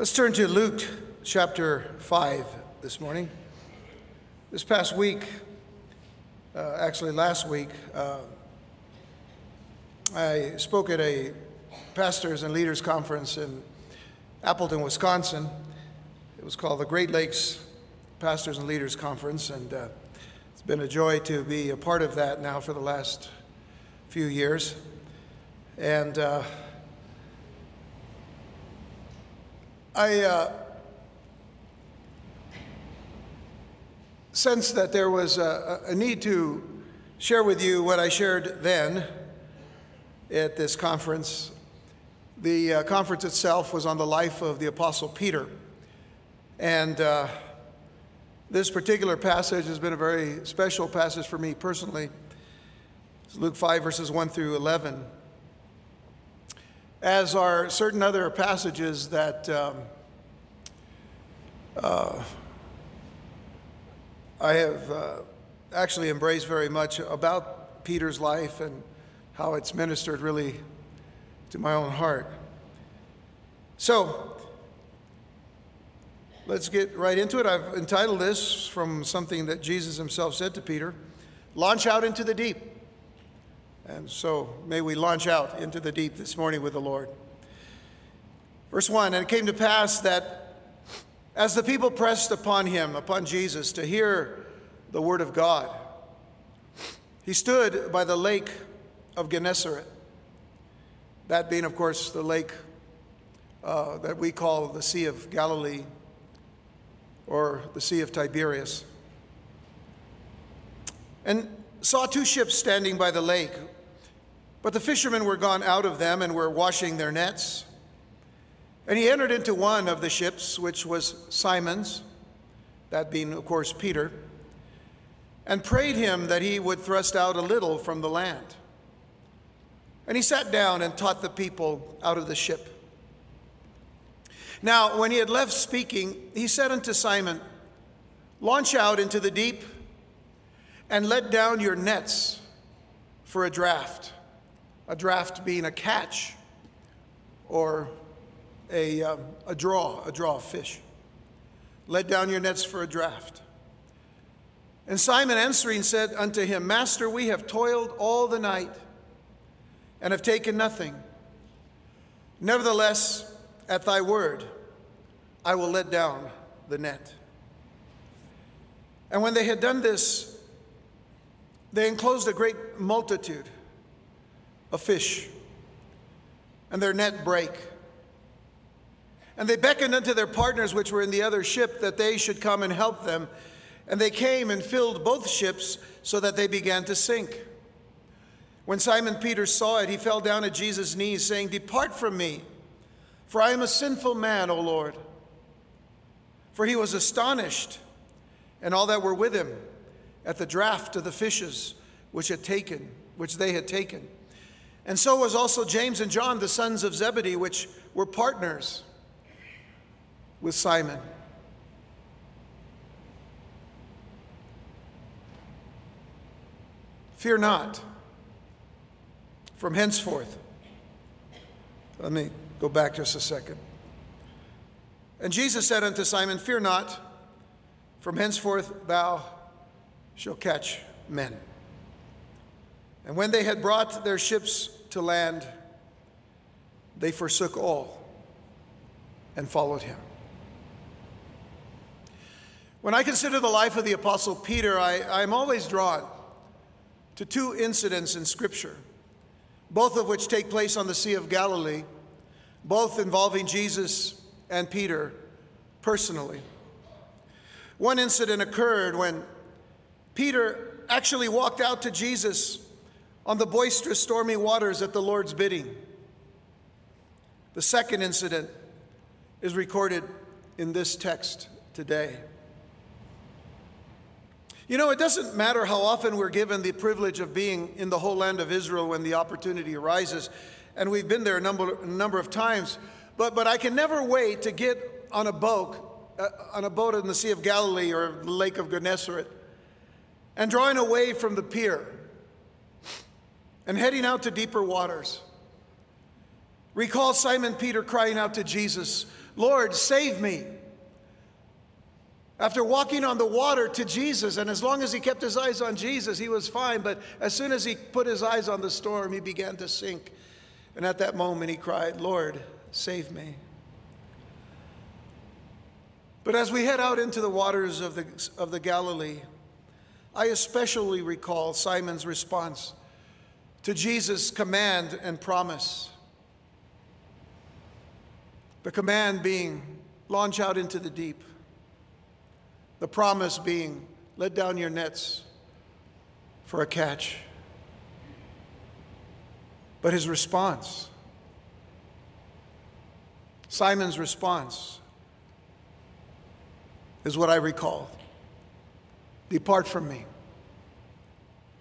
Let's turn to Luke chapter 5 this morning. This past week, uh, actually last week, uh, I spoke at a pastors and leaders conference in Appleton, Wisconsin. It was called the Great Lakes Pastors and Leaders Conference, and uh, it's been a joy to be a part of that now for the last few years. And uh, I uh, sensed that there was a, a, need to share with you what I shared then at this conference. The uh, conference itself was on the life of the Apostle Peter. And uh, this particular passage has been a very special passage for me personally. It's Luke 5, verses 1 through 11 as are certain other passages that um, uh, I have uh, actually embraced very much about Peter's life and how it's ministered really to my own heart. So, let's get right into it. I've entitled this from something that Jesus himself said to Peter Launch out into the deep. And so may we launch out into the deep this morning with the Lord. Verse 1 And it came to pass that as the people pressed upon him, upon Jesus, to hear the word of God, he stood by the lake of Gennesaret. That being, of course, the lake uh, that we call the Sea of Galilee or the Sea of Tiberias. And saw two ships standing by the lake, but the fishermen were gone out of them and were washing their nets. And he entered into one of the ships, which was Simon's, that being, of course, Peter, and prayed him that he would thrust out a little from the land. And he sat down and taught the people out of the ship. Now, when he had left speaking, he said unto Simon, Launch out into the deep and let down your nets for a draft a draft being a catch or a, um, a draw, a draw of fish. Let down your nets for a draft. And Simon answering said unto him, Master, we have toiled all the night and have taken nothing. Nevertheless, at thy word, I will let down the net. And when they had done this, they enclosed a great multitude a fish, and their net brake. And they beckoned unto their partners which were in the other ship that they should come and help them. And they came and filled both ships so that they began to sink. When Simon Peter saw it, he fell down at Jesus' knees, saying, Depart from me, for I am a sinful man, O Lord. For he was astonished, and all that were with him, at the draught of the fishes which had taken, which they had taken. And so was also James and John, the sons of Zebedee, which were partners with Simon. Fear not. From henceforth, let me go back just a second. And Jesus said unto Simon, Fear not, from henceforth thou shalt catch men. And when they had brought their ships to land, they forsook all and followed him. When I consider the life of the Apostle Peter, I, am always drawn to two incidents in Scripture, both of which take place on the Sea of Galilee, both involving Jesus and Peter personally. One incident occurred when Peter actually walked out to Jesus on the boisterous, stormy waters at the Lord's bidding. The second incident is recorded in this text today. You know, it doesn't matter how often we're given the privilege of being in the whole land of Israel when the opportunity arises, and we've been there a number, a number of times, but, but I can never wait to get on a boat, uh, on a boat in the Sea of Galilee or the Lake of Gennesaret, and drawing away from the pier and heading out to deeper waters. Recall Simon Peter crying out to Jesus, Lord, save me. After walking on the water to Jesus, and as long as he kept his eyes on Jesus, he was fine. But as soon as he put his eyes on the storm, he began to sink. And at that moment, he cried, Lord, save me. But as we head out into the waters of the, of the Galilee, I especially recall Simon's response to Jesus' command and promise. The command being, launch out into the deep. The promise being, let down your nets for a catch. But his response, Simon's response, is what I recall Depart from me,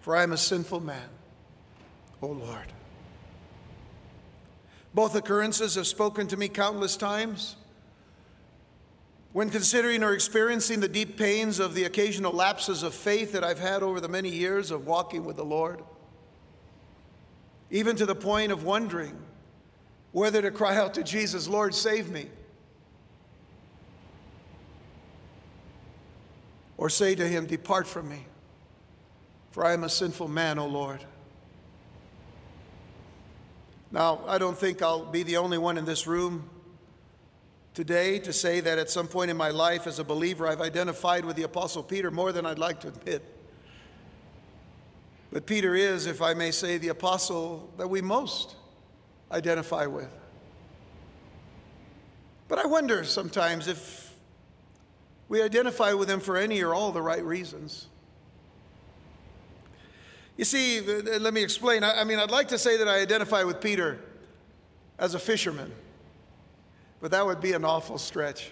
for I am a sinful man, O Lord. Both occurrences have spoken to me countless times. When considering or experiencing the deep pains of the occasional lapses of faith that I've had over the many years of walking with the Lord, even to the point of wondering whether to cry out to Jesus, Lord, save me, or say to him, Depart from me, for I am a sinful man, O Lord. Now, I don't think I'll be the only one in this room today to say that at some point in my life as a believer, I've identified with the Apostle Peter more than I'd like to admit. But Peter is, if I may say, the apostle that we most identify with. But I wonder sometimes if we identify with him for any or all the right reasons. You see, let me explain. I mean, I'd like to say that I identify with Peter as a fisherman but that would be an awful stretch.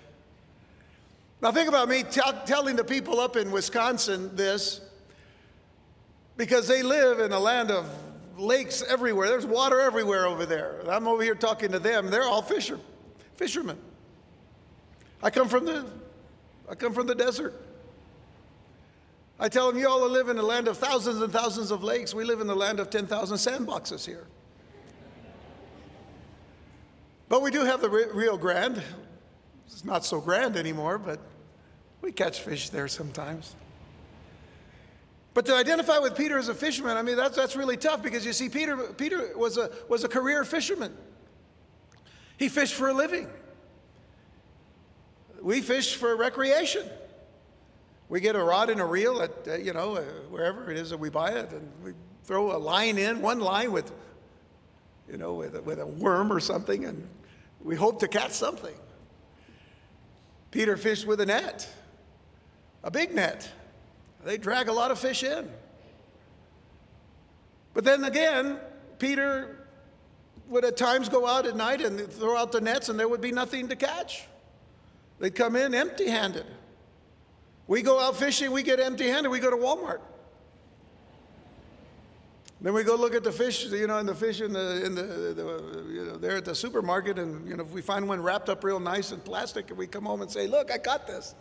Now, think about me t- telling the people up in Wisconsin this because they live in a land of lakes everywhere. There's water everywhere over there. I'm over here talking to them. They're all fisher, fishermen. I come from the, I come from the desert. I tell them, you all live in a land of thousands and thousands of lakes. We live in the land of 10,000 sandboxes here. But we do have the Rio Grande. It's not so grand anymore, but we catch fish there sometimes. But to identify with Peter as a fisherman, I mean, that's, that's really tough because you see, Peter, Peter was, a, was a career fisherman. He fished for a living. We fish for recreation. We get a rod and a reel at, uh, you know, uh, wherever it is that we buy it, and we throw a line in, one line with, you know, with a, with a worm or something, and we hope to catch something. Peter fished with a net, a big net. They drag a lot of fish in. But then again, Peter would at times go out at night and throw out the nets, and there would be nothing to catch. They'd come in empty handed. We go out fishing, we get empty handed, we go to Walmart. Then we go look at the fish, you know, and the fish in the, in the, the you know, there at the supermarket, and you know, if we find one wrapped up real nice in plastic, and we come home and say, "Look, I got this."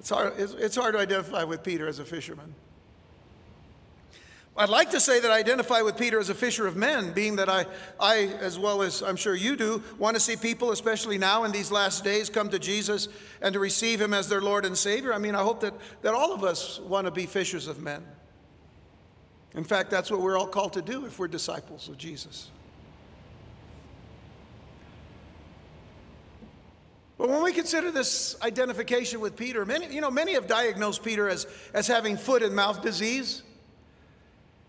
It's hard, it's, it's hard to identify with Peter as a fisherman. I'd like to say that I identify with Peter as a fisher of men, being that I, I, as well as I'm sure you do, want to see people, especially now in these last days, come to Jesus and to receive him as their Lord and Savior. I mean, I hope that, that all of us want to be fishers of men. In fact, that's what we're all called to do if we're disciples of Jesus. But when we consider this identification with Peter, many, you know, many have diagnosed Peter as, as having foot and mouth disease.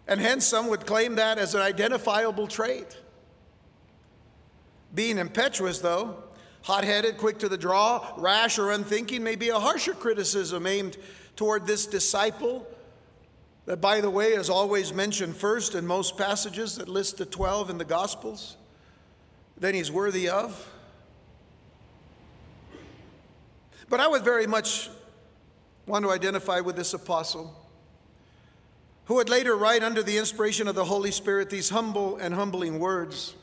And hence, some would claim that as an identifiable trait. Being impetuous, though, hot headed, quick to the draw, rash, or unthinking may be a harsher criticism aimed toward this disciple that, by the way, is always mentioned first in most passages that list the 12 in the Gospels, then he's worthy of. But I would very much want to identify with this apostle who would later write under the inspiration of the Holy Spirit these humble and humbling words.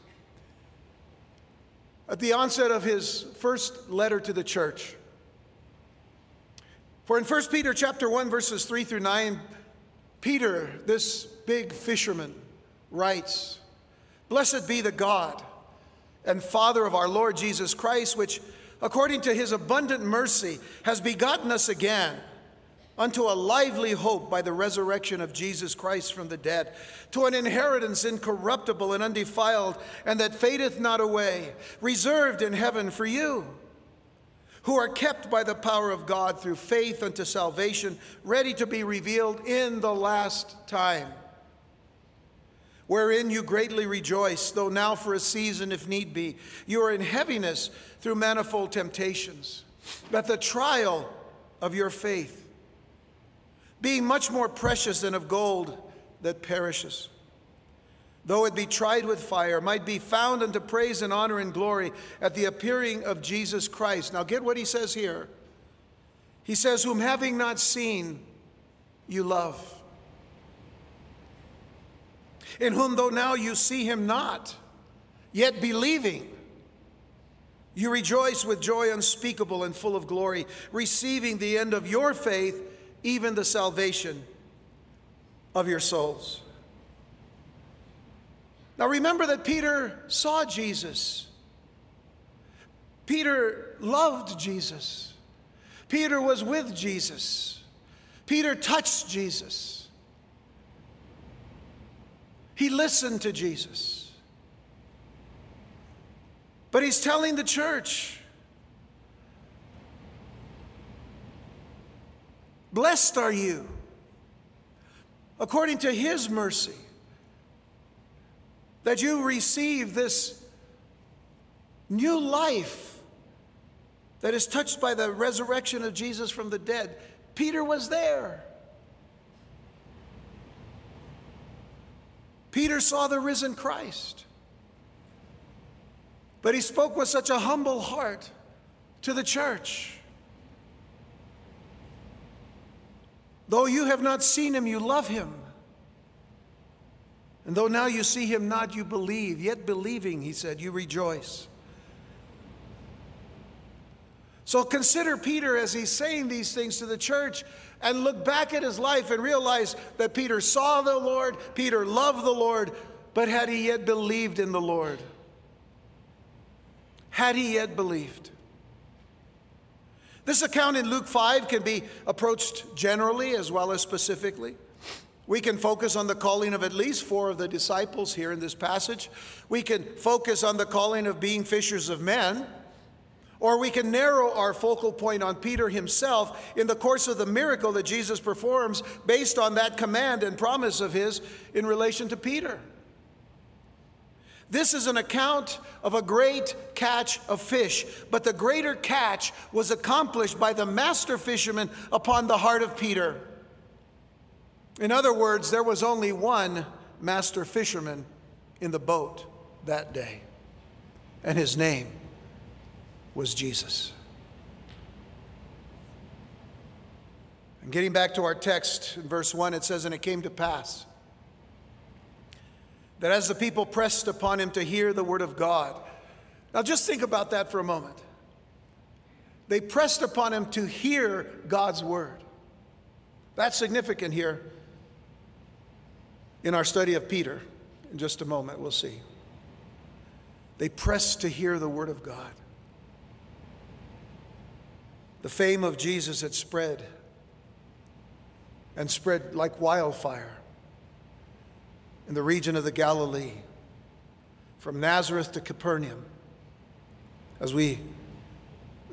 At the onset of his first letter to the church, for in 1 Peter chapter 1 verses 3 through 9, Peter, this big fisherman, writes, Blessed be the God and Father of our Lord Jesus Christ, which according to his abundant mercy has begotten us again unto a lively hope by the resurrection of Jesus Christ from the dead, to an inheritance incorruptible and undefiled, and that fadeth not away, reserved in heaven for you, who are kept by the power of God through faith unto salvation, ready to be revealed in the last time wherein you greatly rejoice, though now for a season, if need be, you are in heaviness through manifold temptations. But the trial of your faith, being much more precious than of gold that perishes, though it be tried with fire, might be found unto praise and honor and glory at the appearing of Jesus Christ. Now, get what he says here. He says, Whom having not seen, you love in whom though now you see him not, yet believing, you rejoice with joy unspeakable and full of glory, receiving the end of your faith, even the salvation of your souls. Now remember that Peter saw Jesus. Peter loved Jesus. Peter was with Jesus. Peter touched Jesus. He listened to Jesus. But he's telling the church, Blessed are you, according to his mercy, that you receive this new life that is touched by the resurrection of Jesus from the dead. Peter was there. Peter saw the risen Christ. But he spoke with such a humble heart to the church. Though you have not seen him, you love him. And though now you see him not, you believe. Yet believing, he said, you rejoice. So consider Peter as he's saying these things to the church and look back at his life and realize that Peter saw the Lord, Peter loved the Lord, but had he yet believed in the Lord? Had he yet believed? This account in Luke 5 can be approached generally as well as specifically. We can focus on the calling of at least four of the disciples here in this passage. We can focus on the calling of being fishers of men. Or we can narrow our focal point on Peter himself in the course of the miracle that Jesus performs based on that command and promise of his in relation to Peter. This is an account of a great catch of fish, but the greater catch was accomplished by the master fisherman upon the heart of Peter. In other words, there was only one master fisherman in the boat that day, and his name was Jesus. And getting back to our text in verse 1, it says, And it came to pass that as the people pressed upon him to hear the word of God, now just think about that for a moment. They pressed upon him to hear God's word. That's significant here in our study of Peter. In just a moment, we'll see. They pressed to hear the word of God. The fame of Jesus had spread and spread like wildfire in the region of the Galilee, from Nazareth to Capernaum. As we,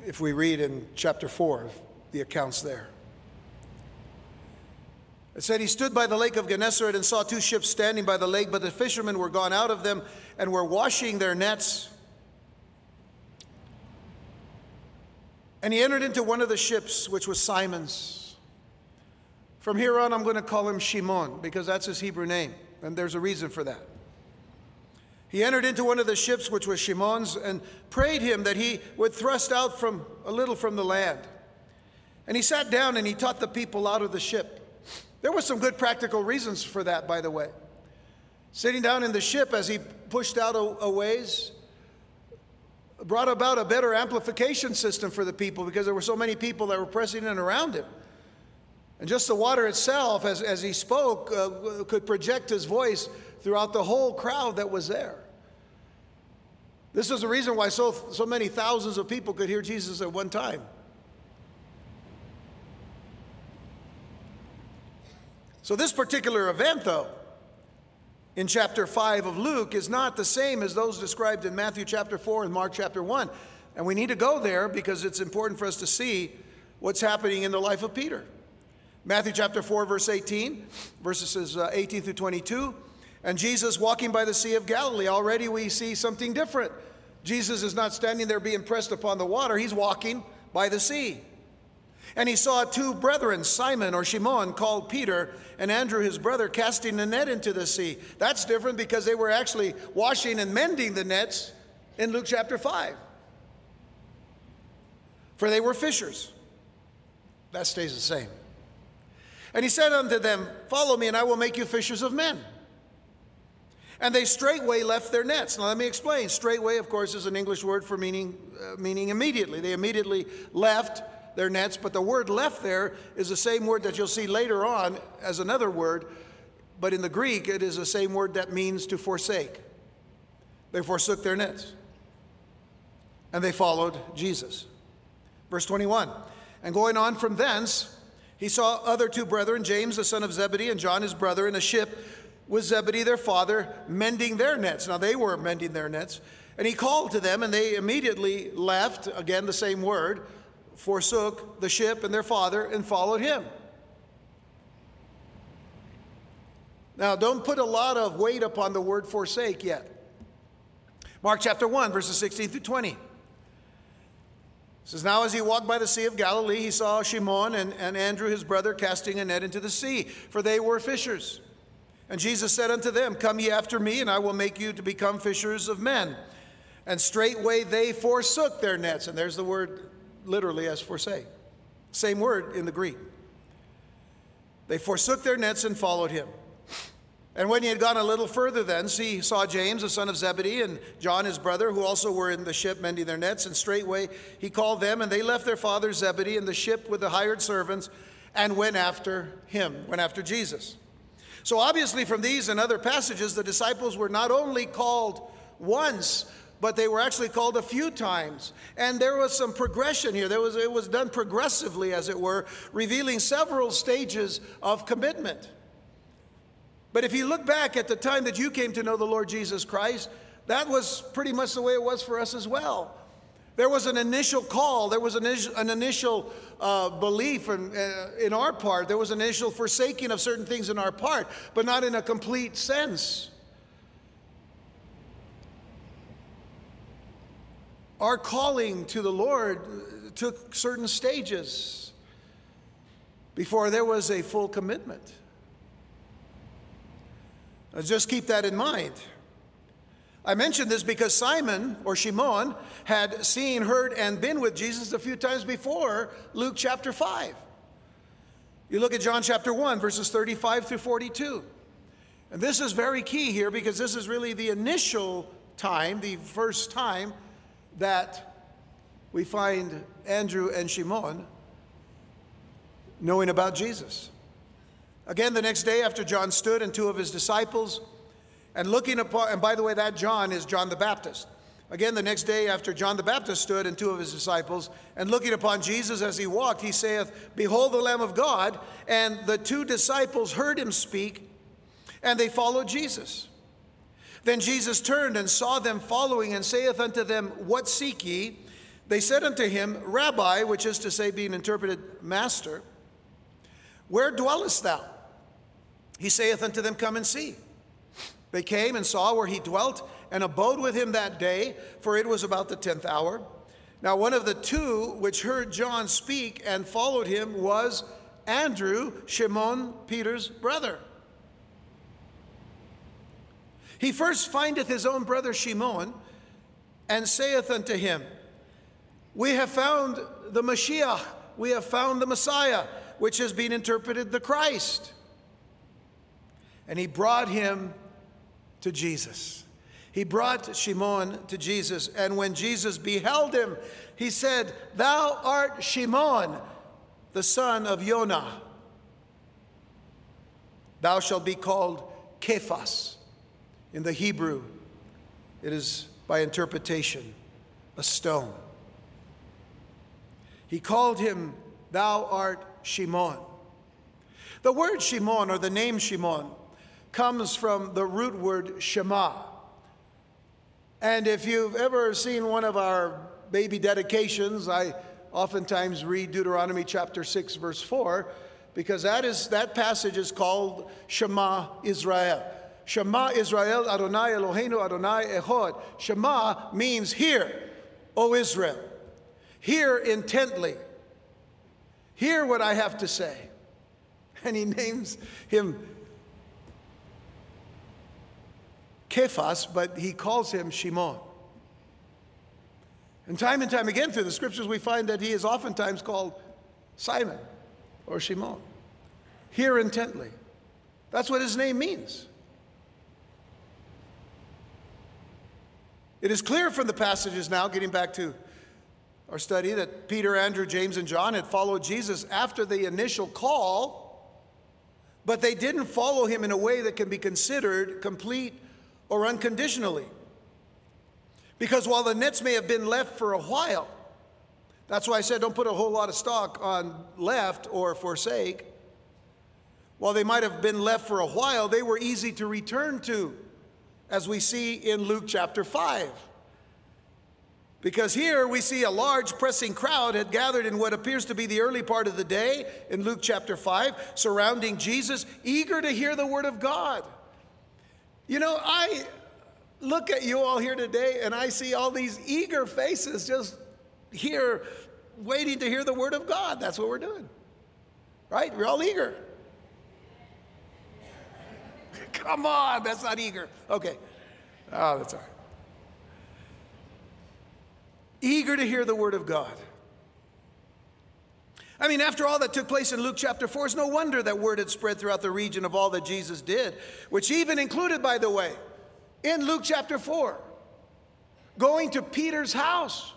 if we read in chapter 4, the accounts there. It said he stood by the lake of Gennesaret and saw two ships standing by the lake, but the fishermen were gone out of them and were washing their nets. And he entered into one of the ships, which was Simon's. From here on, I'm going to call him Shimon because that's his Hebrew name, and there's a reason for that. He entered into one of the ships, which was Shimon's, and prayed him that he would thrust out from a little from the land. And he sat down and he taught the people out of the ship. There were some good practical reasons for that, by the way. Sitting down in the ship as he pushed out a, a ways, brought about a better amplification system for the people because there were so many people that were pressing in around him. And just the water itself, as, as he spoke, uh, could project his voice throughout the whole crowd that was there. This is the reason why so, so many thousands of people could hear Jesus at one time. So, this particular event, though, in chapter 5 of Luke is not the same as those described in Matthew chapter 4 and Mark chapter 1. And we need to go there because it's important for us to see what's happening in the life of Peter. Matthew chapter 4, verse 18, verses uh, 18 through 22. And Jesus walking by the Sea of Galilee, already we see something different. Jesus is not standing there being pressed upon the water, he's walking by the sea. And he saw two brethren, Simon or Shimon, called Peter, and Andrew his brother, casting a net into the sea. That's different because they were actually washing and mending the nets in Luke chapter 5. For they were fishers. That stays the same. And he said unto them, Follow me, and I will make you fishers of men. And they straightway left their nets. Now, let me explain. Straightway, of course, is an English word for meaning, uh, meaning immediately. They immediately left their nets, but the word left there is the same word that you'll see later on as another word, but in the Greek, it is the same word that means to forsake. They forsook their nets and they followed Jesus. Verse 21 And going on from thence, he saw other two brethren, James the son of Zebedee and John his brother, in a ship with Zebedee their father, mending their nets. Now they were mending their nets. And he called to them, and they immediately left, again the same word, forsook the ship and their father and followed him. Now, don't put a lot of weight upon the word forsake yet. Mark chapter 1, verses 16 through 20 says, Now as he walked by the Sea of Galilee, he saw Shimon and, and Andrew his brother casting a net into the sea, for they were fishers. And Jesus said unto them, Come ye after me, and I will make you to become fishers of men. And straightway they forsook their nets. And there's the word literally as forsake. Same word in the Greek. They forsook their nets and followed him. And when he had gone a little further, then he saw James, the son of Zebedee, and John, his brother, who also were in the ship mending their nets. And straightway he called them, and they left their father Zebedee in the ship with the hired servants and went after him, went after Jesus. So, obviously, from these and other passages, the disciples were not only called once, but they were actually called a few times. And there was some progression here. There was, it was done progressively, as it were, revealing several stages of commitment. But if you look back at the time that you came to know the Lord Jesus Christ, that was pretty much the way it was for us as well. There was an initial call, there was an, an initial uh, belief in, uh, in our part, there was an initial forsaking of certain things in our part, but not in a complete sense. Our calling to the Lord took certain stages before there was a full commitment. Let's just keep that in mind. I mention this because Simon or Shimon had seen, heard, and been with Jesus a few times before Luke chapter 5. You look at John chapter 1, verses 35 through 42. And this is very key here because this is really the initial time, the first time that we find Andrew and Shimon knowing about Jesus. Again, the next day after John stood and two of his disciples, and looking upon, and by the way, that John is John the Baptist. Again, the next day after John the Baptist stood and two of his disciples, and looking upon Jesus as he walked, he saith, Behold the Lamb of God. And the two disciples heard him speak, and they followed Jesus. Then Jesus turned and saw them following, and saith unto them, What seek ye? They said unto him, Rabbi, which is to say, being interpreted, Master, where dwellest thou? He saith unto them, Come and see. They came and saw where he dwelt and abode with him that day, for it was about the tenth hour. Now, one of the two which heard John speak and followed him was Andrew, Shimon Peter's brother. He first findeth his own brother Shimon and saith unto him, We have found the Mashiach, we have found the Messiah, which has been interpreted the Christ and he brought him to Jesus. He brought Shimon to Jesus, and when Jesus beheld him, he said, Thou art Shimon, the son of Jonah. Thou shalt be called Kephas. In the Hebrew, it is by interpretation, a stone. He called him, Thou art Shimon. The word Shimon, or the name Shimon, comes from the root word Shema. And if you've ever seen one of our baby dedications, I oftentimes read Deuteronomy chapter 6, verse 4, because that, is, that passage is called Shema Israel. Shema Israel, Adonai Eloheinu, Adonai Echad. Shema means hear, O Israel. Hear intently. Hear what I have to say. And he names him Kephas, but he calls him Shimon. And time and time again through the scriptures, we find that he is oftentimes called Simon or Shimon. Hear intently. That's what his name means. It is clear from the passages now, getting back to our study, that Peter, Andrew, James, and John had followed Jesus after the initial call, but they didn't follow him in a way that can be considered complete or unconditionally. Because while the nets may have been left for a while, that's why I said don't put a whole lot of stock on left or forsake. While they might have been left for a while, they were easy to return to, as we see in Luke chapter 5. Because here we see a large pressing crowd had gathered in what appears to be the early part of the day in Luke chapter 5, surrounding Jesus, eager to hear the word of God. You know, I look at you all here today and I see all these eager faces just here waiting to hear the word of God. That's what we're doing. Right? We're all eager. Come on, that's not eager. Okay. Oh, that's all right. Eager to hear the word of God. I mean, after all that took place in Luke chapter 4, it's no wonder that word had spread throughout the region of all that Jesus did, which even included, by the way, in Luke chapter 4, going to Peter's house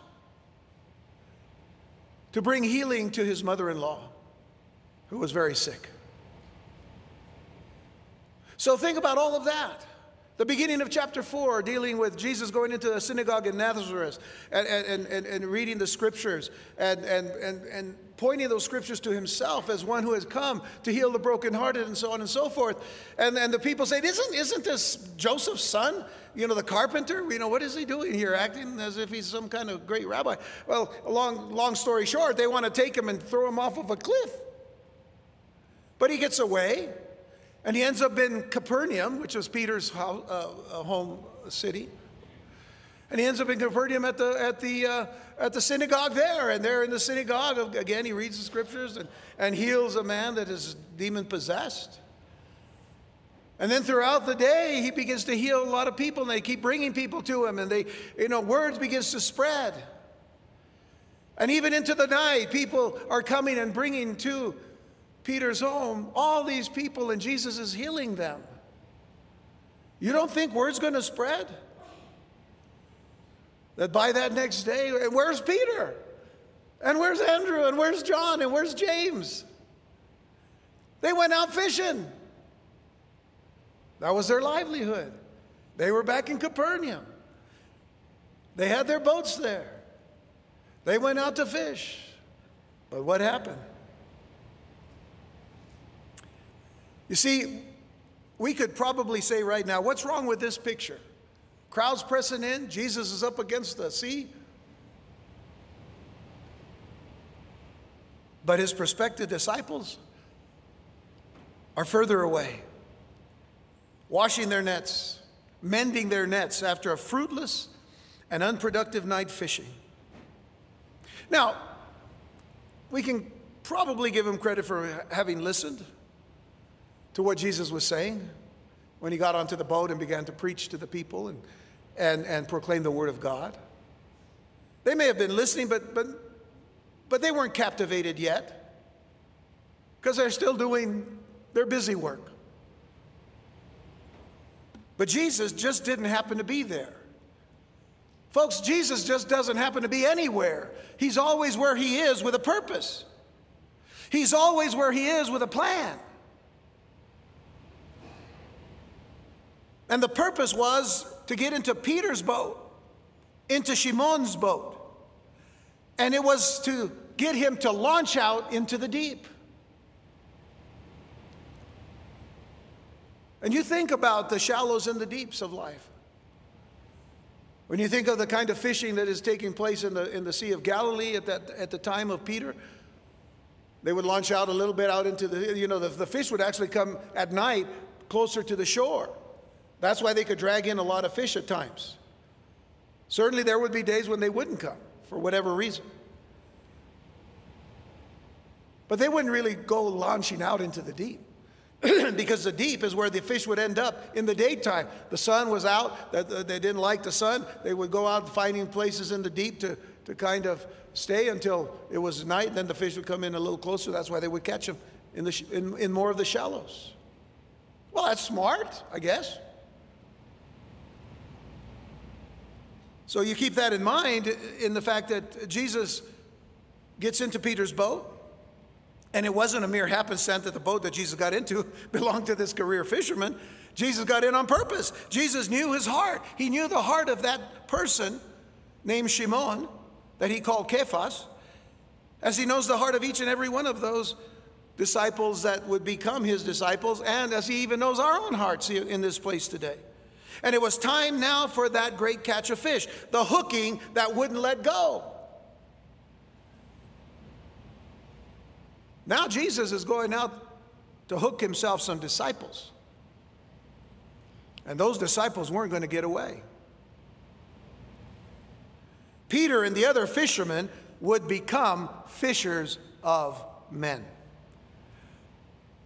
to bring healing to his mother in law, who was very sick. So think about all of that. The beginning of chapter 4, dealing with Jesus going into the synagogue in Nazareth and, and, and, and reading the scriptures and, and, and, and pointing those scriptures to himself as one who has come to heal the brokenhearted and so on and so forth. And, and the people say, isn't, isn't this Joseph's son? You know, the carpenter? You know, what is he doing here, acting as if he's some kind of great rabbi? Well, long, long story short, they want to take him and throw him off of a cliff. But he gets away. And he ends up in Capernaum, which is Peter's uh, uh, home city. And he ends up in Capernaum at the, at, the, uh, at the synagogue there. And there in the synagogue, again, he reads the scriptures and, and heals a man that is demon possessed. And then throughout the day, he begins to heal a lot of people, and they keep bringing people to him, and they, you know, words begins to spread. And even into the night, people are coming and bringing to Peter's home, all these people, and Jesus is healing them. You don't think word's going to spread? That by that next day, where's Peter? And where's Andrew? And where's John? And where's James? They went out fishing. That was their livelihood. They were back in Capernaum. They had their boats there. They went out to fish. But what happened? You see, we could probably say right now, what's wrong with this picture? Crowds pressing in, Jesus is up against the sea. But his prospective disciples are further away, washing their nets, mending their nets after a fruitless and unproductive night fishing. Now, we can probably give him credit for having listened to what Jesus was saying when he got onto the boat and began to preach to the people and, and, and proclaim the word of God. They may have been listening, but, but, but they weren't captivated yet because they're still doing their busy work. But Jesus just didn't happen to be there. Folks, Jesus just doesn't happen to be anywhere. He's always where he is with a purpose. He's always where he is with a plan. And the purpose was to get into Peter's boat into Shimon's boat. And it was to get him to launch out into the deep. And you think about the shallows and the deeps of life. When you think of the kind of fishing that is taking place in the, in the Sea of Galilee at, that, at the time of Peter, they would launch out a little bit out into the, you know, the, the fish would actually come at night closer to the shore. That's why they could drag in a lot of fish at times. Certainly, there would be days when they wouldn't come for whatever reason. But they wouldn't really go launching out into the deep. because the deep is where the fish would end up in the daytime. The sun was out, they didn't like the sun. They would go out finding places in the deep to, to kind of stay until it was night, and then the fish would come in a little closer. That's why they would catch them in, the, in, in more of the shallows. Well, that's smart, I guess. So you keep that in mind in the fact that Jesus gets into Peter's boat. And it wasn't a mere happenstance that the boat that Jesus got into belonged to this career fisherman. Jesus got in on purpose. Jesus knew his heart. He knew the heart of that person named Shimon that he called Cephas, as he knows the heart of each and every one of those disciples that would become his disciples, and as he even knows our own hearts in this place today. And it was time now for that great catch of fish, the hooking that wouldn't let go. Now Jesus is going out to hook himself some disciples. And those disciples weren't going to get away. Peter and the other fishermen would become fishers of men.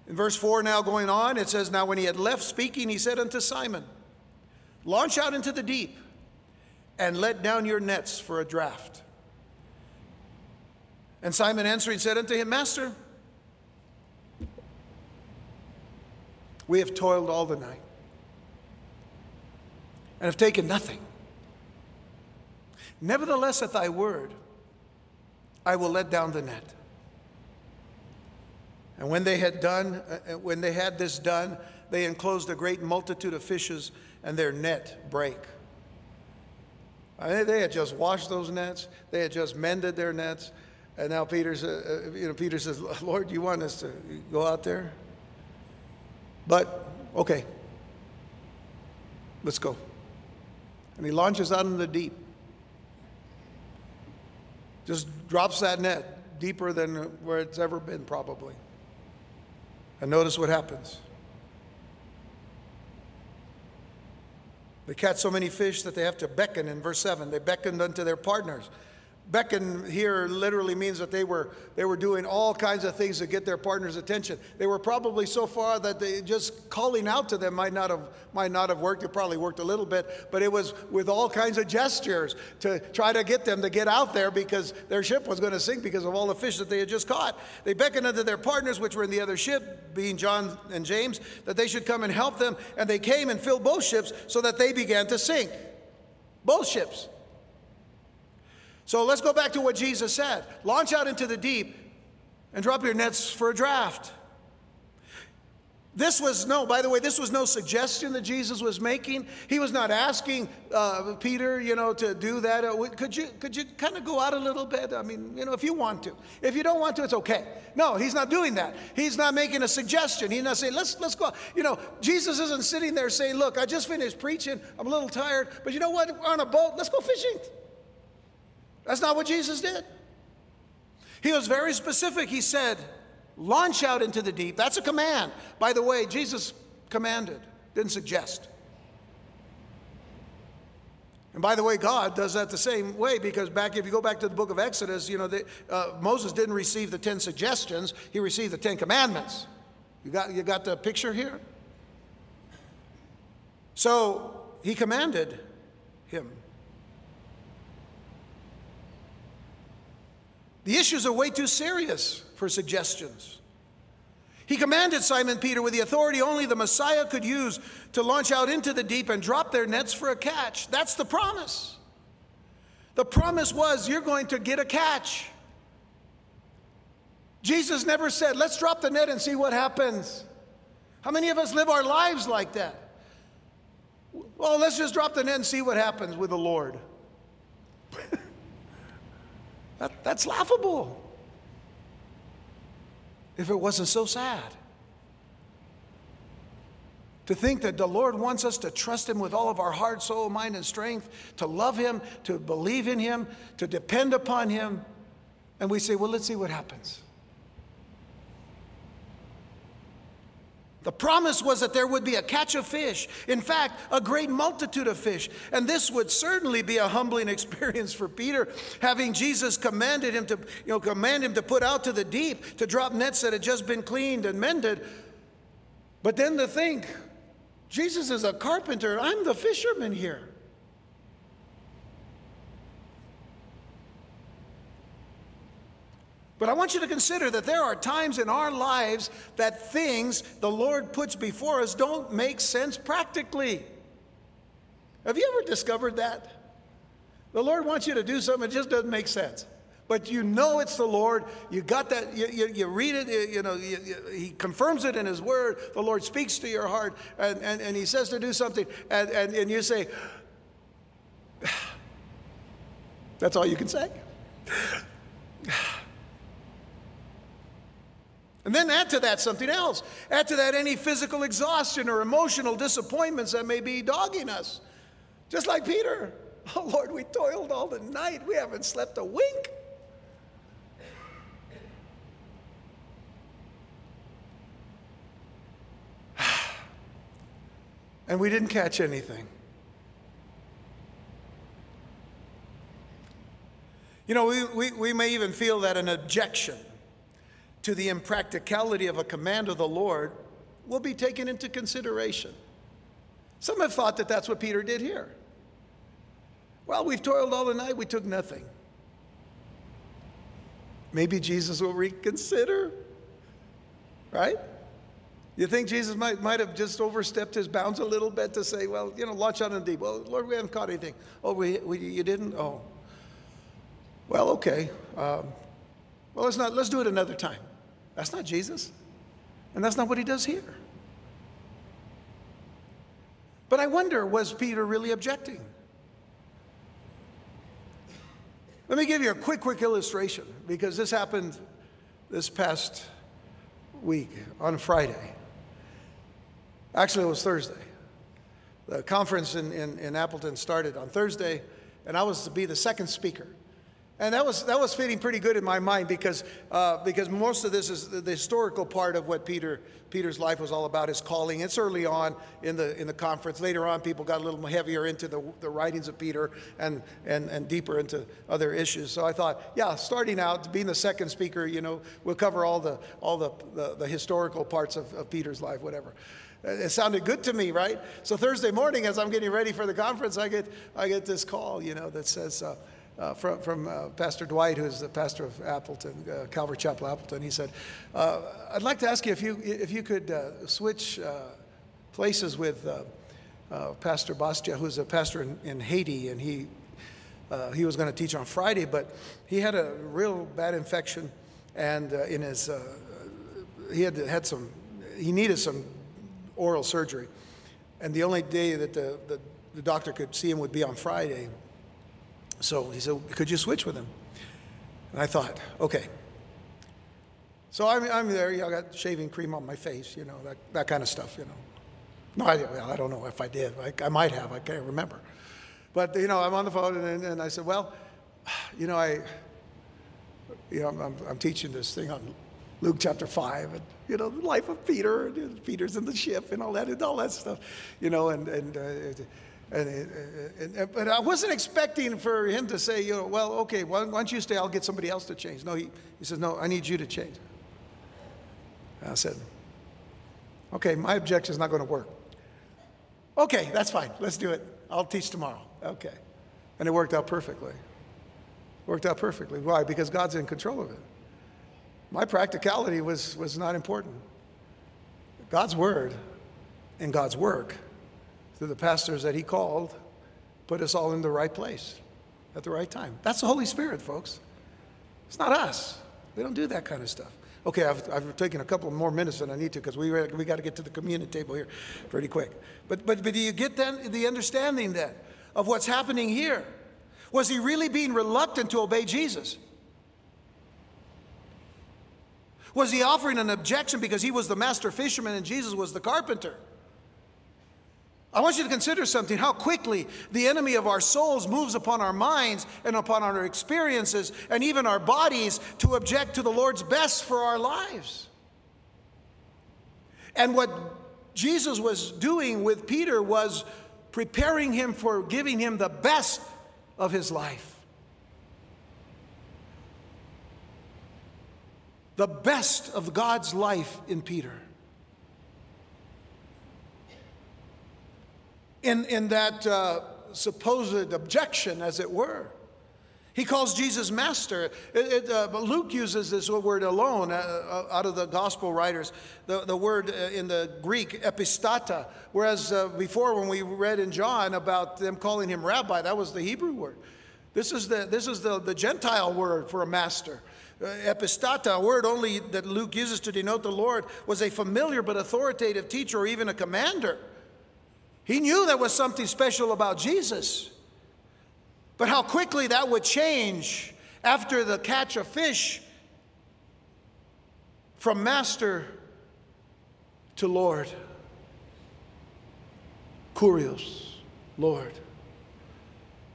In verse 4 now going on, it says, Now when he had left speaking, he said unto Simon, Launch out into the deep and let down your nets for a draught. And Simon answering said unto him, Master, We have toiled all the night and have taken nothing. Nevertheless, at thy word, I will let down the net. And when they had done, uh, uh, when they had this done, they enclosed a great multitude of fishes, and their net brake. They had just washed those nets. They had just mended their nets, and now Peter, uh, you know, Peter says, "Lord, you want us to go out there?" But, okay, let's go. And he launches out in the deep. Just drops that net deeper than where it's ever been, probably. And notice what happens. They catch so many fish that they have to beckon in verse 7. They beckoned unto their partners beckon here literally means that they were they were doing all kinds of things to get their partner's attention. They were probably so far that they just calling out to them might not have might not have worked. It probably worked a little bit, but it was with all kinds of gestures to try to get them to get out there because their ship was going to sink because of all the fish that they had just caught. They beckoned unto their partners, which were in the other ship, being John and James, that they should come and help them, and they came and filled both ships so that they began to sink. Both ships. So let's go back to what Jesus said launch out into the deep and drop your nets for a draught. This was no, by the way, this was no suggestion that Jesus was making. He was not asking uh, Peter, you know, to do that. Uh, could you, could you kind of go out a little bit? I mean, you know, if you want to. If you don't want to, it's okay. No, he's not doing that. He's not making a suggestion. He's not saying, let's, let's go. You know, Jesus isn't sitting there saying, look, I just finished preaching. I'm a little tired, but you know what? We're on a boat. Let's go fishing. That's not what Jesus did. He was very specific. He said, launch out into the deep. That's a command. By the way, Jesus commanded, didn't suggest. And by the way, God does that the same way because back, if you go back to the book of Exodus, you know, the, uh, Moses didn't receive the 10 suggestions, he received the 10 commandments. You got, you got the picture here? So he commanded him The issues are way too serious for suggestions. He commanded Simon Peter with the authority only the Messiah could use to launch out into the deep and drop their nets for a catch. That's the promise. The promise was you're going to get a catch. Jesus never said, let's drop the net and see what happens. How many of us live our lives like that? Well, let's just drop the net and see what happens with the Lord. that, that's laughable. If it wasn't so sad. To think that the Lord wants us to trust Him with all of our heart, soul, mind, and strength, to love Him, to believe in Him, to depend upon Him. And we say, well, let's see what happens. The promise was that there would be a catch of fish. In fact, a great multitude of fish. And this would certainly be a humbling experience for Peter, having Jesus commanded him to, you know, command him to put out to the deep, to drop nets that had just been cleaned and mended. But then to think, Jesus is a carpenter, I'm the fisherman here. But I want you to consider that there are times in our lives that things the Lord puts before us don't make sense practically. Have you ever discovered that? The Lord wants you to do something, it just doesn't make sense. But you know it's the Lord. You got that. You, you, you read it. You, you know. He confirms it in His Word. The Lord speaks to your heart, and, and, and He says to do something, and, and, and you say, "That's all you can say." And then add to that something else. Add to that any physical exhaustion or emotional disappointments that may be dogging us. Just like Peter. Oh, Lord, we toiled all the night. We haven't slept a wink. and we didn't catch anything. You know, we, we, we may even feel that an objection to the impracticality of a command of the Lord will be taken into consideration. Some have thought that that's what Peter did here. Well, we've toiled all the night, we took nothing. Maybe Jesus will reconsider, right? You think Jesus might, might have just overstepped his bounds a little bit to say, well, you know, launch out in the deep. Well, Lord, we haven't caught anything. Oh, we, we, you didn't? Oh. Well, okay. Um, well, let's, not, let's do it another time. That's not Jesus. And that's not what he does here. But I wonder was Peter really objecting? Let me give you a quick, quick illustration because this happened this past week on Friday. Actually, it was Thursday. The conference in, in, in Appleton started on Thursday, and I was to be the second speaker. And that was, that was fitting pretty good in my mind because, uh, because most of this is the, historical part of what Peter, Peter's life was all about, his calling. It's early on in the, in the conference. Later on, people got a little heavier into the, the writings of Peter and, and, and deeper into other issues. So I thought, yeah, starting out, being the second speaker, you know, we'll cover all the, all the, the, the historical parts of, of Peter's life, whatever. It sounded good to me, right? So Thursday morning, as I'm getting ready for the conference, I get, I get this call, you know, that says, uh, uh, from, from uh, Pastor Dwight, who's the pastor of Appleton, uh, Calvary Chapel, Appleton. He said, uh, I'd like to ask you if you, if you could uh, switch uh, places with Pastor Bastia, who's a pastor in, in Haiti, and he, he was going to teach on Friday, but he had a real bad infection, and in his, he had had some, he needed some oral surgery, and the only day that the, the, the doctor could see him would be on Friday. So he said, Could you switch with him? And I thought, Okay. So I'm, I'm there, you know, I got shaving cream on my face, you know, that, that kind of stuff, you know. No, I, well, I don't know if I did. I, I, might have, I can't remember. But, you know, I'm on the phone and, and I said, Well, you know, I, you know, I'm, I'm, teaching this thing on Luke chapter 5, and, you know, the life of Peter, and Peter's in the ship and all that, and all that stuff, you know, and, and uh, and, and, and, but I wasn't expecting for him to say, you know, well, okay, why, don't you stay? I'll get somebody else to change. No, he, he says, no, I need you to change. And I said, okay, my objection is not going to work. Okay, that's fine. Let's do it. I'll teach tomorrow. Okay. And it worked out perfectly. Worked out perfectly. Why? Because God's in control of it. My practicality was, was not important. God's word and God's work through the pastors that he called, put us all in the right place at the right time. That's the Holy Spirit, folks. It's not us. We don't do that kind of stuff. Okay, I've, I've taken a couple more minutes than I need to because we, we got to get to the communion table here pretty quick. But, but, but do you get then the understanding then of what's happening here? Was he really being reluctant to obey Jesus? Was he offering an objection because he was the master fisherman and Jesus was the carpenter? I want you to consider something how quickly the enemy of our souls moves upon our minds and upon our experiences and even our bodies to object to the Lord's best for our lives. And what Jesus was doing with Peter was preparing him for giving him the best of his life. The best of God's life in Peter. In, in that uh, supposed objection, as it were. He calls Jesus master. It, it, uh, Luke uses this word alone uh, uh, out of the gospel writers, the, the word uh, in the Greek, epistata, whereas uh, before when we read in John about them calling him rabbi, that was the Hebrew word. This is the, this is the, the Gentile word for a master. Uh, epistata, a word only that Luke uses to denote the Lord, was a familiar but authoritative teacher or even a commander. He knew there was something special about Jesus. But how quickly that would change after the catch of fish from master to Lord. Kurios, Lord,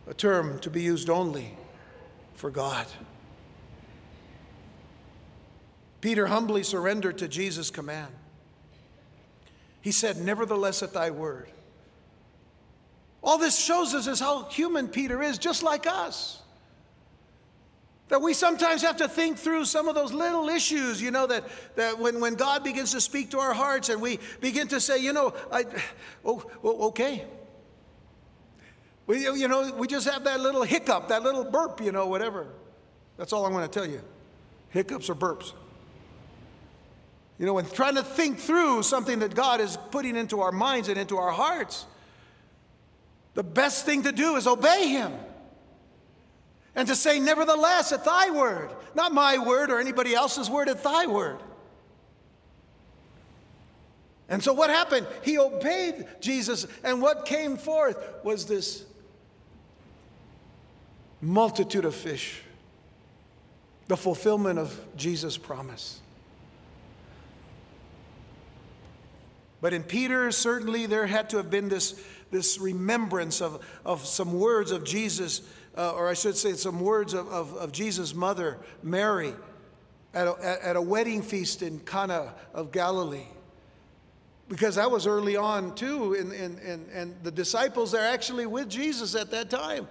a term to be used only for God. Peter humbly surrendered to Jesus' command. He said, Nevertheless, at thy word. All this shows us is how human Peter is, just like us. That we sometimes have to think through some of those little issues, you know, that, that when, when God begins to speak to our hearts and we begin to say, you know, I, oh, oh okay. We, you know, we just have that little hiccup, that little burp, you know, whatever. That's all I'm going to tell you. Hiccups or burps. You know, when trying to think through something that God is putting into our minds and into our hearts, the best thing to do is obey him. And to say, nevertheless, at thy word, not my word or anybody else's word, at thy word. And so what happened? He obeyed Jesus, and what came forth was this multitude of fish, the fulfillment of Jesus' promise. But in Peter, certainly there had to have been this this remembrance of, of some words of Jesus, uh, or I should say, some words of, of, of Jesus' mother, Mary, at a, at a wedding feast in Cana of Galilee. Because that was early on, too, and, and, and, and the disciples are actually with Jesus at that time.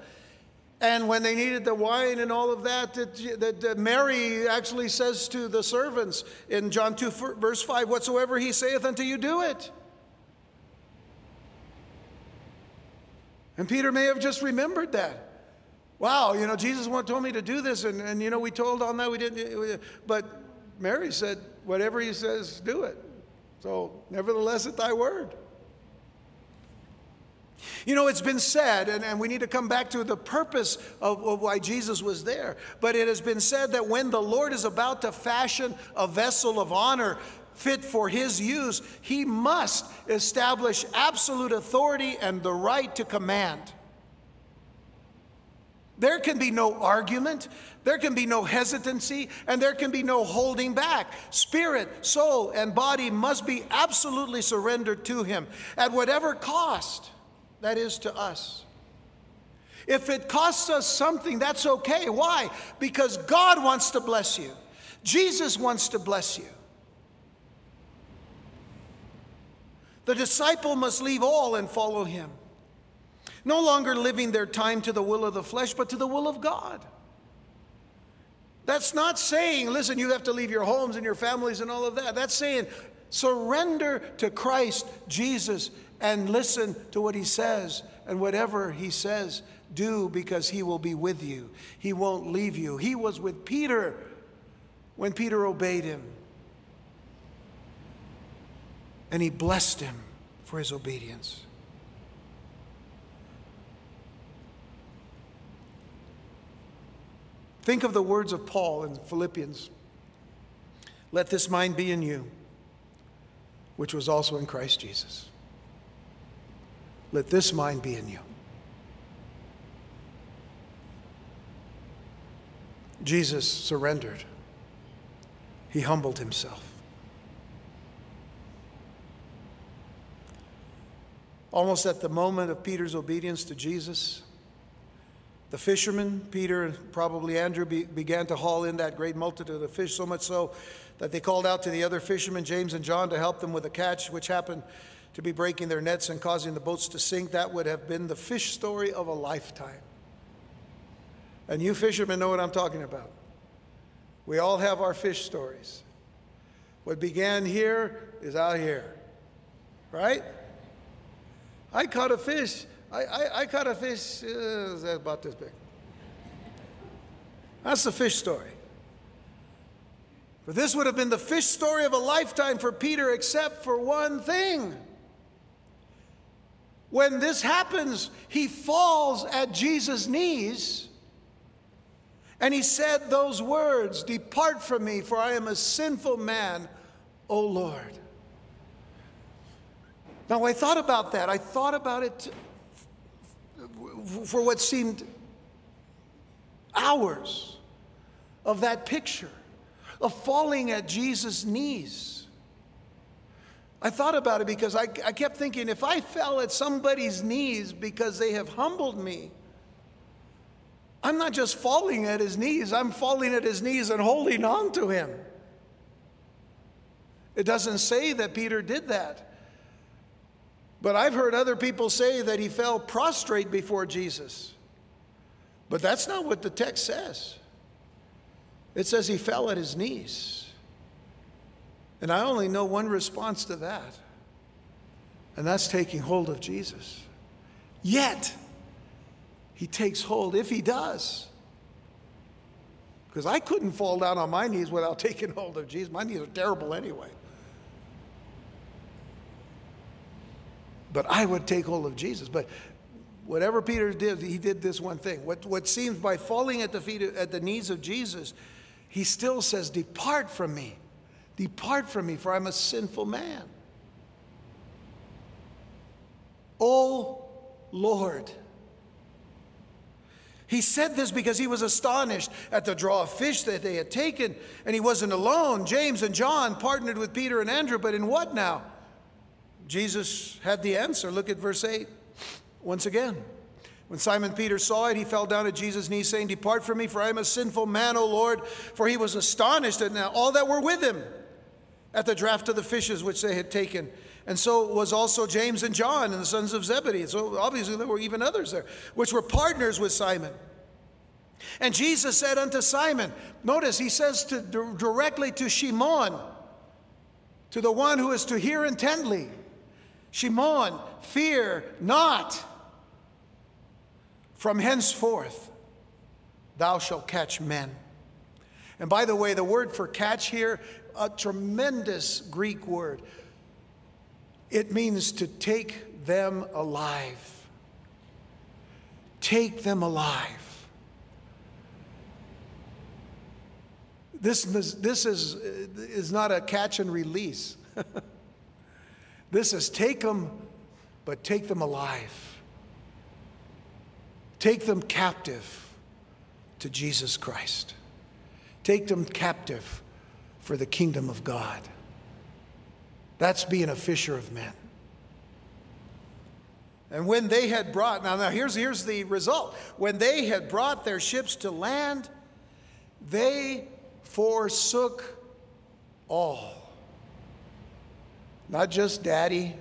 And when they needed the wine and all of that, that, that, that, Mary actually says to the servants in John 2, verse 5, Whatsoever he saith unto you, do it. And Peter may have just remembered that. Wow, you know, Jesus told me to do this, and, and you know, we told on that we didn't. But Mary said, whatever he says, do it. So, nevertheless, at thy word. You know, it's been said, and, and we need to come back to the purpose of, of why Jesus was there, but it has been said that when the Lord is about to fashion a vessel of honor fit for his use, he must establish absolute authority and the right to command. There can be no argument, there can be no hesitancy, and there can be no holding back. Spirit, soul, and body must be absolutely surrendered to him at whatever cost that is to us. If it costs us something, that's okay. Why? Because God wants to bless you. Jesus wants to bless you. The disciple must leave all and follow him. No longer living their time to the will of the flesh, but to the will of God. That's not saying, listen, you have to leave your homes and your families and all of that. That's saying, surrender to Christ Jesus and listen to what he says. And whatever he says, do because he will be with you. He won't leave you. He was with Peter when Peter obeyed him and he blessed him for his obedience. Think of the words of Paul in Philippians Let this mind be in you, which was also in Christ Jesus. Let this mind be in you. Jesus surrendered, he humbled himself. Almost at the moment of Peter's obedience to Jesus, the fishermen, Peter and probably Andrew, be, began to haul in that great multitude of fish, so much so that they called out to the other fishermen, James and John, to help them with the catch, which happened to be breaking their nets and causing the boats to sink. That would have been the fish story of a lifetime. And you fishermen know what I'm talking about. We all have our fish stories. What began here is out here, right? I caught a fish. I, I, I caught a fish uh, about this big. That's the fish story. For this would have been the fish story of a lifetime for Peter, except for one thing. When this happens, he falls at Jesus' knees and he said those words Depart from me, for I am a sinful man, O Lord. Now, I thought about that. I thought about it for what seemed hours of that picture of falling at Jesus' knees. I thought about it because I, I kept thinking if I fell at somebody's knees because they have humbled me, I'm not just falling at his knees, I'm falling at his knees and holding on to him. It doesn't say that Peter did that. But I've heard other people say that he fell prostrate before Jesus. But that's not what the text says. It says he fell at his knees. And I only know one response to that, and that's taking hold of Jesus. Yet, he takes hold, if he does. Because I couldn't fall down on my knees without taking hold of Jesus. My knees are terrible anyway. But I would take hold of Jesus. But whatever Peter did, he did this one thing. What, what seems by falling at the feet, at the knees of Jesus, he still says, Depart from me. Depart from me, for I'm a sinful man. Oh Lord. He said this because he was astonished at the draw of fish that they had taken, and he wasn't alone. James and John partnered with Peter and Andrew, but in what now? Jesus had the answer. Look at verse 8 once again. When Simon Peter saw it, he fell down at Jesus' knees, saying, Depart from me, for I am a sinful man, O Lord. For he was astonished at all that were with him at the draught of the fishes which they had taken. And so was also James and John and the sons of Zebedee. So obviously there were even others there, which were partners with Simon. And Jesus said unto Simon, notice he says to, directly to Shimon, to the one who is to hear intently, Shimon, fear not. From henceforth, thou shalt catch men. And by the way, the word for catch here, a tremendous Greek word. It means to take them alive. Take them alive. This, this is, is not a catch and release. this is take them, but take them alive. Take them captive to Jesus Christ. Take them captive for the kingdom of God. That's being a fisher of men. And when they had brought, now, now here's, here's the result. When they had brought their ships to land, they forsook all. Not just daddy,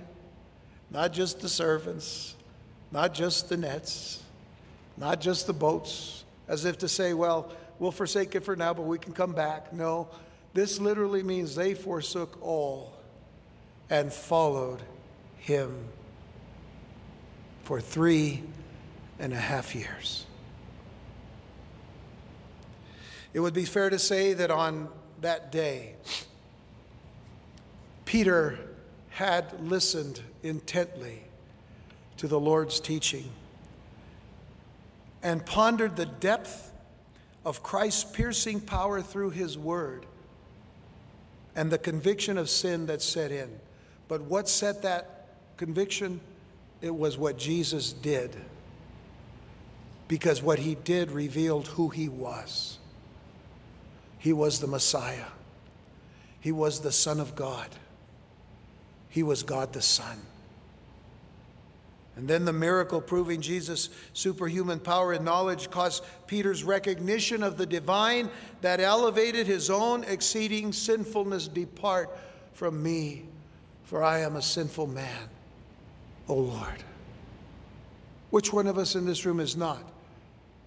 not just the servants, not just the nets, not just the boats, as if to say, well, we'll forsake it for now, but we can come back. No, this literally means they forsook all and followed him for three and a half years. It would be fair to say that on that day, Peter had listened intently to the Lord's teaching and pondered the depth of Christ's piercing power through his word and the conviction of sin that set in. But what set that conviction? It was what Jesus did. Because what he did revealed who he was. He was the Messiah. He was the Son of God. He was God the Son. And then the miracle proving Jesus' superhuman power and knowledge caused Peter's recognition of the divine that elevated his own exceeding sinfulness. Depart from me, for I am a sinful man, O Lord. Which one of us in this room is not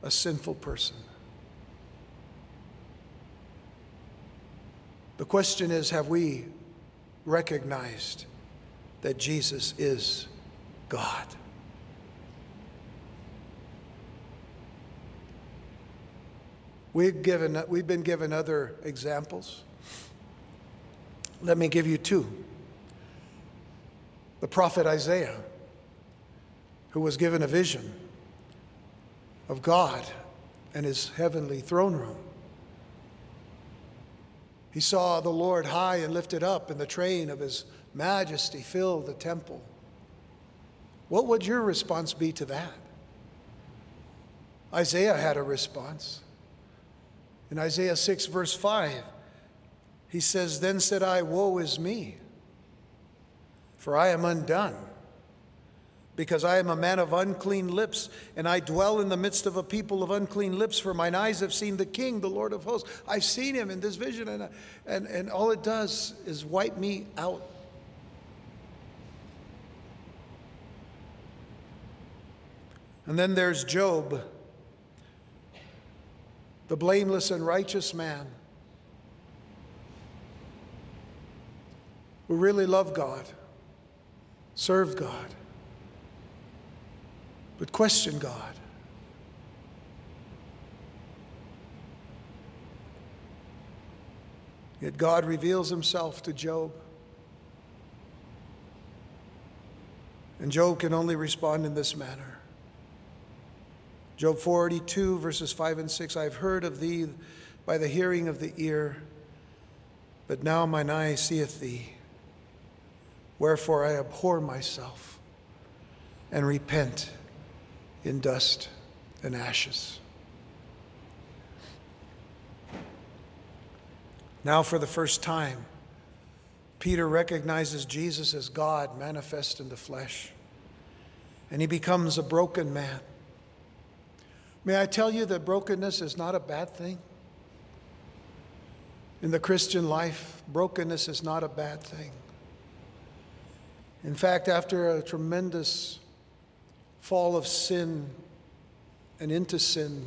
a sinful person? The question is have we recognized that Jesus is God? We've, given, we've been given other examples. Let me give you two. The prophet Isaiah, who was given a vision of God and his heavenly throne room. He saw the Lord high and lifted up, and the train of his majesty fill the temple. What would your response be to that? Isaiah had a response. In Isaiah 6, verse 5, he says, Then said I, Woe is me, for I am undone, because I am a man of unclean lips, and I dwell in the midst of a people of unclean lips, for mine eyes have seen the King, the Lord of hosts. I've seen him in this vision, and, and, and all it does is wipe me out. And then there's Job the blameless and righteous man who really loved God, served God, but questioned God. Yet God reveals himself to Job. And Job can only respond in this manner Job 42, verses 5 and 6 I've heard of thee by the hearing of the ear, but now mine eye seeth thee. Wherefore I abhor myself and repent in dust and ashes. Now, for the first time, Peter recognizes Jesus as God manifest in the flesh, and he becomes a broken man May I tell you that brokenness is not a bad thing? In the Christian life, brokenness is not a bad thing. In fact, after a tremendous fall of sin and into sin,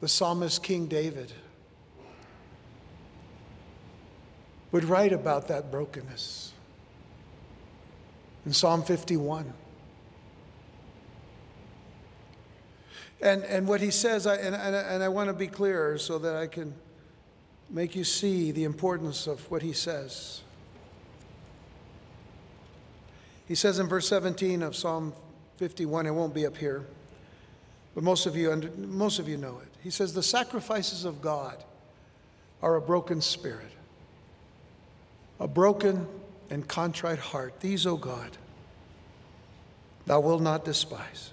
the psalmist King David would write about that brokenness in Psalm 51. And, and what he says, I, and, and, and I want to be clear so that I can make you see the importance of what he says. He says in verse 17 of Psalm 51, it won't be up here, but most of you, most of you know it. He says, The sacrifices of God are a broken spirit, a broken and contrite heart. These, O God, thou wilt not despise.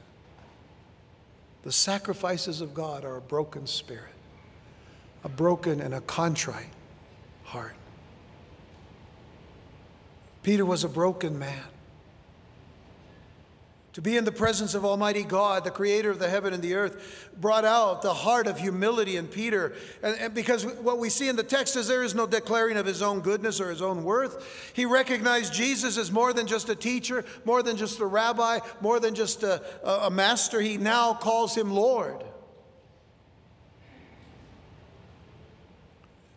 The sacrifices of God are a broken spirit, a broken and a contrite heart. Peter was a broken man. To be in the presence of Almighty God, the creator of the heaven and the earth, brought out the heart of humility in Peter. And, and, because what we see in the text is there is no declaring of his own goodness or his own worth. He recognized Jesus as more than just a teacher, more than just a rabbi, more than just a, a, a master. He now calls him Lord.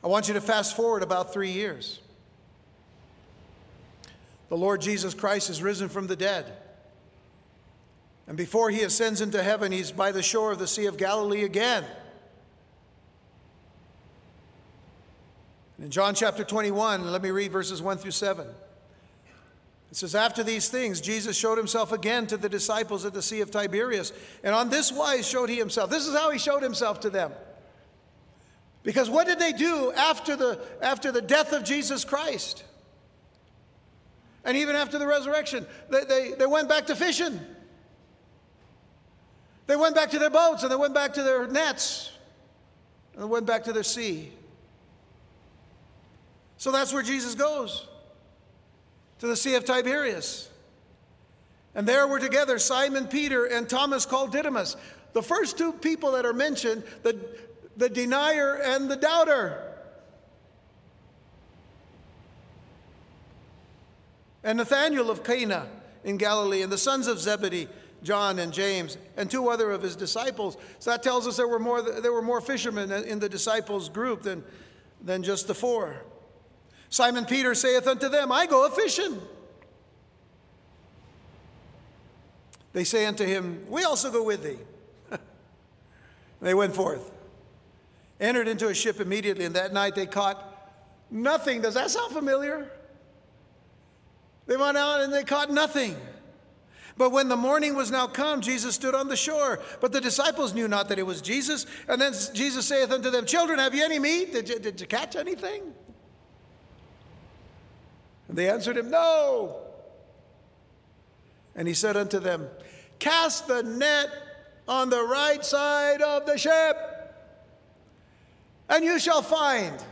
I want you to fast forward about three years. The Lord Jesus Christ is risen from the dead. And before he ascends into heaven, he's by the shore of the Sea of Galilee again. in John chapter 21, let me read verses 1 through 7. It says, After these things, Jesus showed himself again to the disciples at the Sea of Tiberias. And on this wise showed he himself. This is how he showed himself to them. Because what did they do after the, after the death of Jesus Christ? And even after the resurrection, they, they, they went back to fishing. They went back to their boats and they went back to their nets. and they went back to the sea. So that's where Jesus goes to the Sea of Tiberias. And there were together Simon Peter and Thomas called Didymus. The first two people that are mentioned, the, the denier and the doubter. And Nathanael of Cana in Galilee, and the sons of Zebedee, John and James, and two other of his disciples. So that tells us there were more, there were more fishermen in the disciples' group than, than just the four. Simon Peter saith unto them, I go a fishing. They say unto him, We also go with thee. they went forth, entered into a ship immediately, and that night they caught nothing. Does that sound familiar? They went out and they caught nothing. But when the morning was now come, Jesus stood on the shore. But the disciples knew not that it was Jesus. And then Jesus saith unto them, Children, have you any meat? Did you, did you catch anything? And they answered him, No. And he said unto them, Cast the net on the right side of the ship, and you shall find.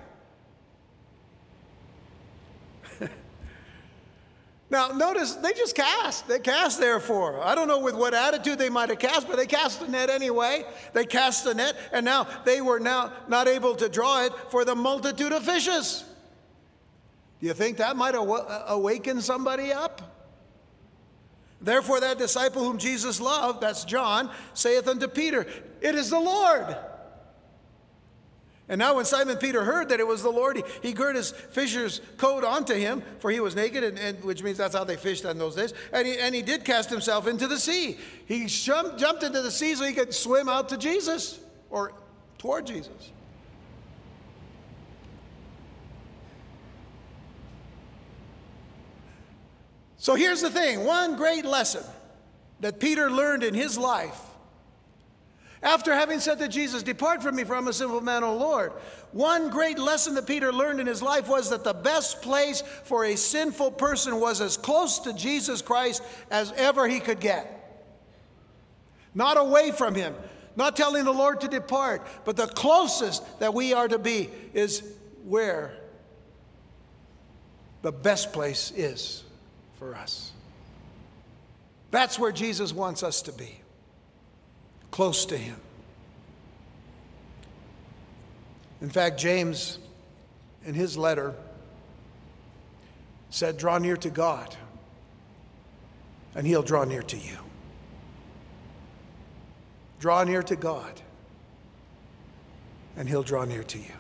Now, notice they just cast. They cast, therefore. I don't know with what attitude they might have cast, but they cast the net anyway. They cast the net, and now they were now not able to draw it for the multitude of fishes. Do you think that might uh, awaken somebody up? Therefore, that disciple whom Jesus loved, that's John, saith unto Peter, It is the Lord. And now, when Simon Peter heard that it was the Lord, he, he girt his fisher's coat onto him, for he was naked, and, and, which means that's how they fished in those days. And he, and he did cast himself into the sea. He jumped, jumped into the sea so he could swim out to Jesus or toward Jesus. So here's the thing one great lesson that Peter learned in his life. After having said to Jesus, Depart from me, for I'm a sinful man, O Lord. One great lesson that Peter learned in his life was that the best place for a sinful person was as close to Jesus Christ as ever he could get. Not away from him, not telling the Lord to depart, but the closest that we are to be is where the best place is for us. That's where Jesus wants us to be, close to Him. In fact, James, in his letter, said, Draw near to God, and He'll draw near to you. Draw near to God, and He'll draw near to you.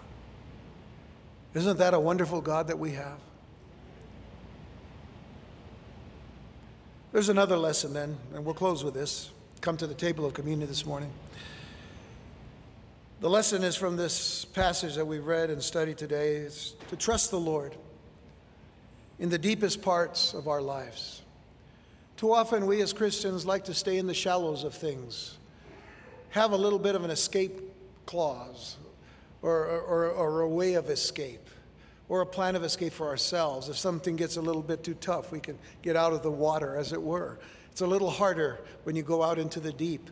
Isn't that a wonderful God that we have? There's another lesson then, and we'll close with this. Come to the table of communion this morning. The lesson is from this passage that we've read and studied today is to trust the Lord in the deepest parts of our lives. Too often, we as Christians like to stay in the shallows of things, have a little bit of an escape clause or, or, or a way of escape or a plan of escape for ourselves. If something gets a little bit too tough, we can get out of the water, as it were. It's a little harder when you go out into the deep.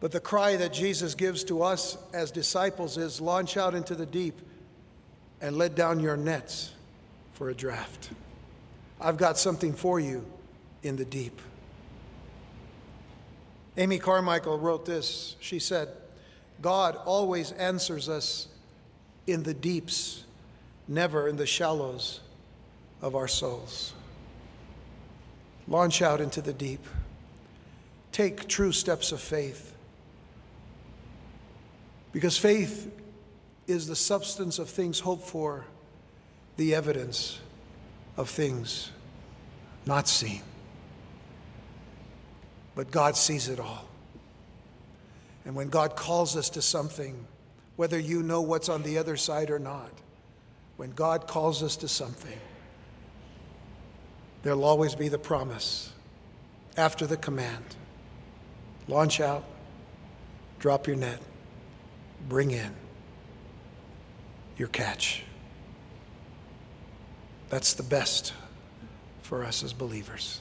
But the cry that Jesus gives to us as disciples is launch out into the deep and let down your nets for a draft. I've got something for you in the deep. Amy Carmichael wrote this. She said, God always answers us in the deeps never in the shallows of our souls. Launch out into the deep. Take true steps of faith. Because faith is the substance of things hoped for, the evidence of things not seen. But God sees it all. And when God calls us to something, whether you know what's on the other side or not, when God calls us to something, there'll always be the promise after the command launch out, drop your net, bring in your catch. That's the best for us as believers.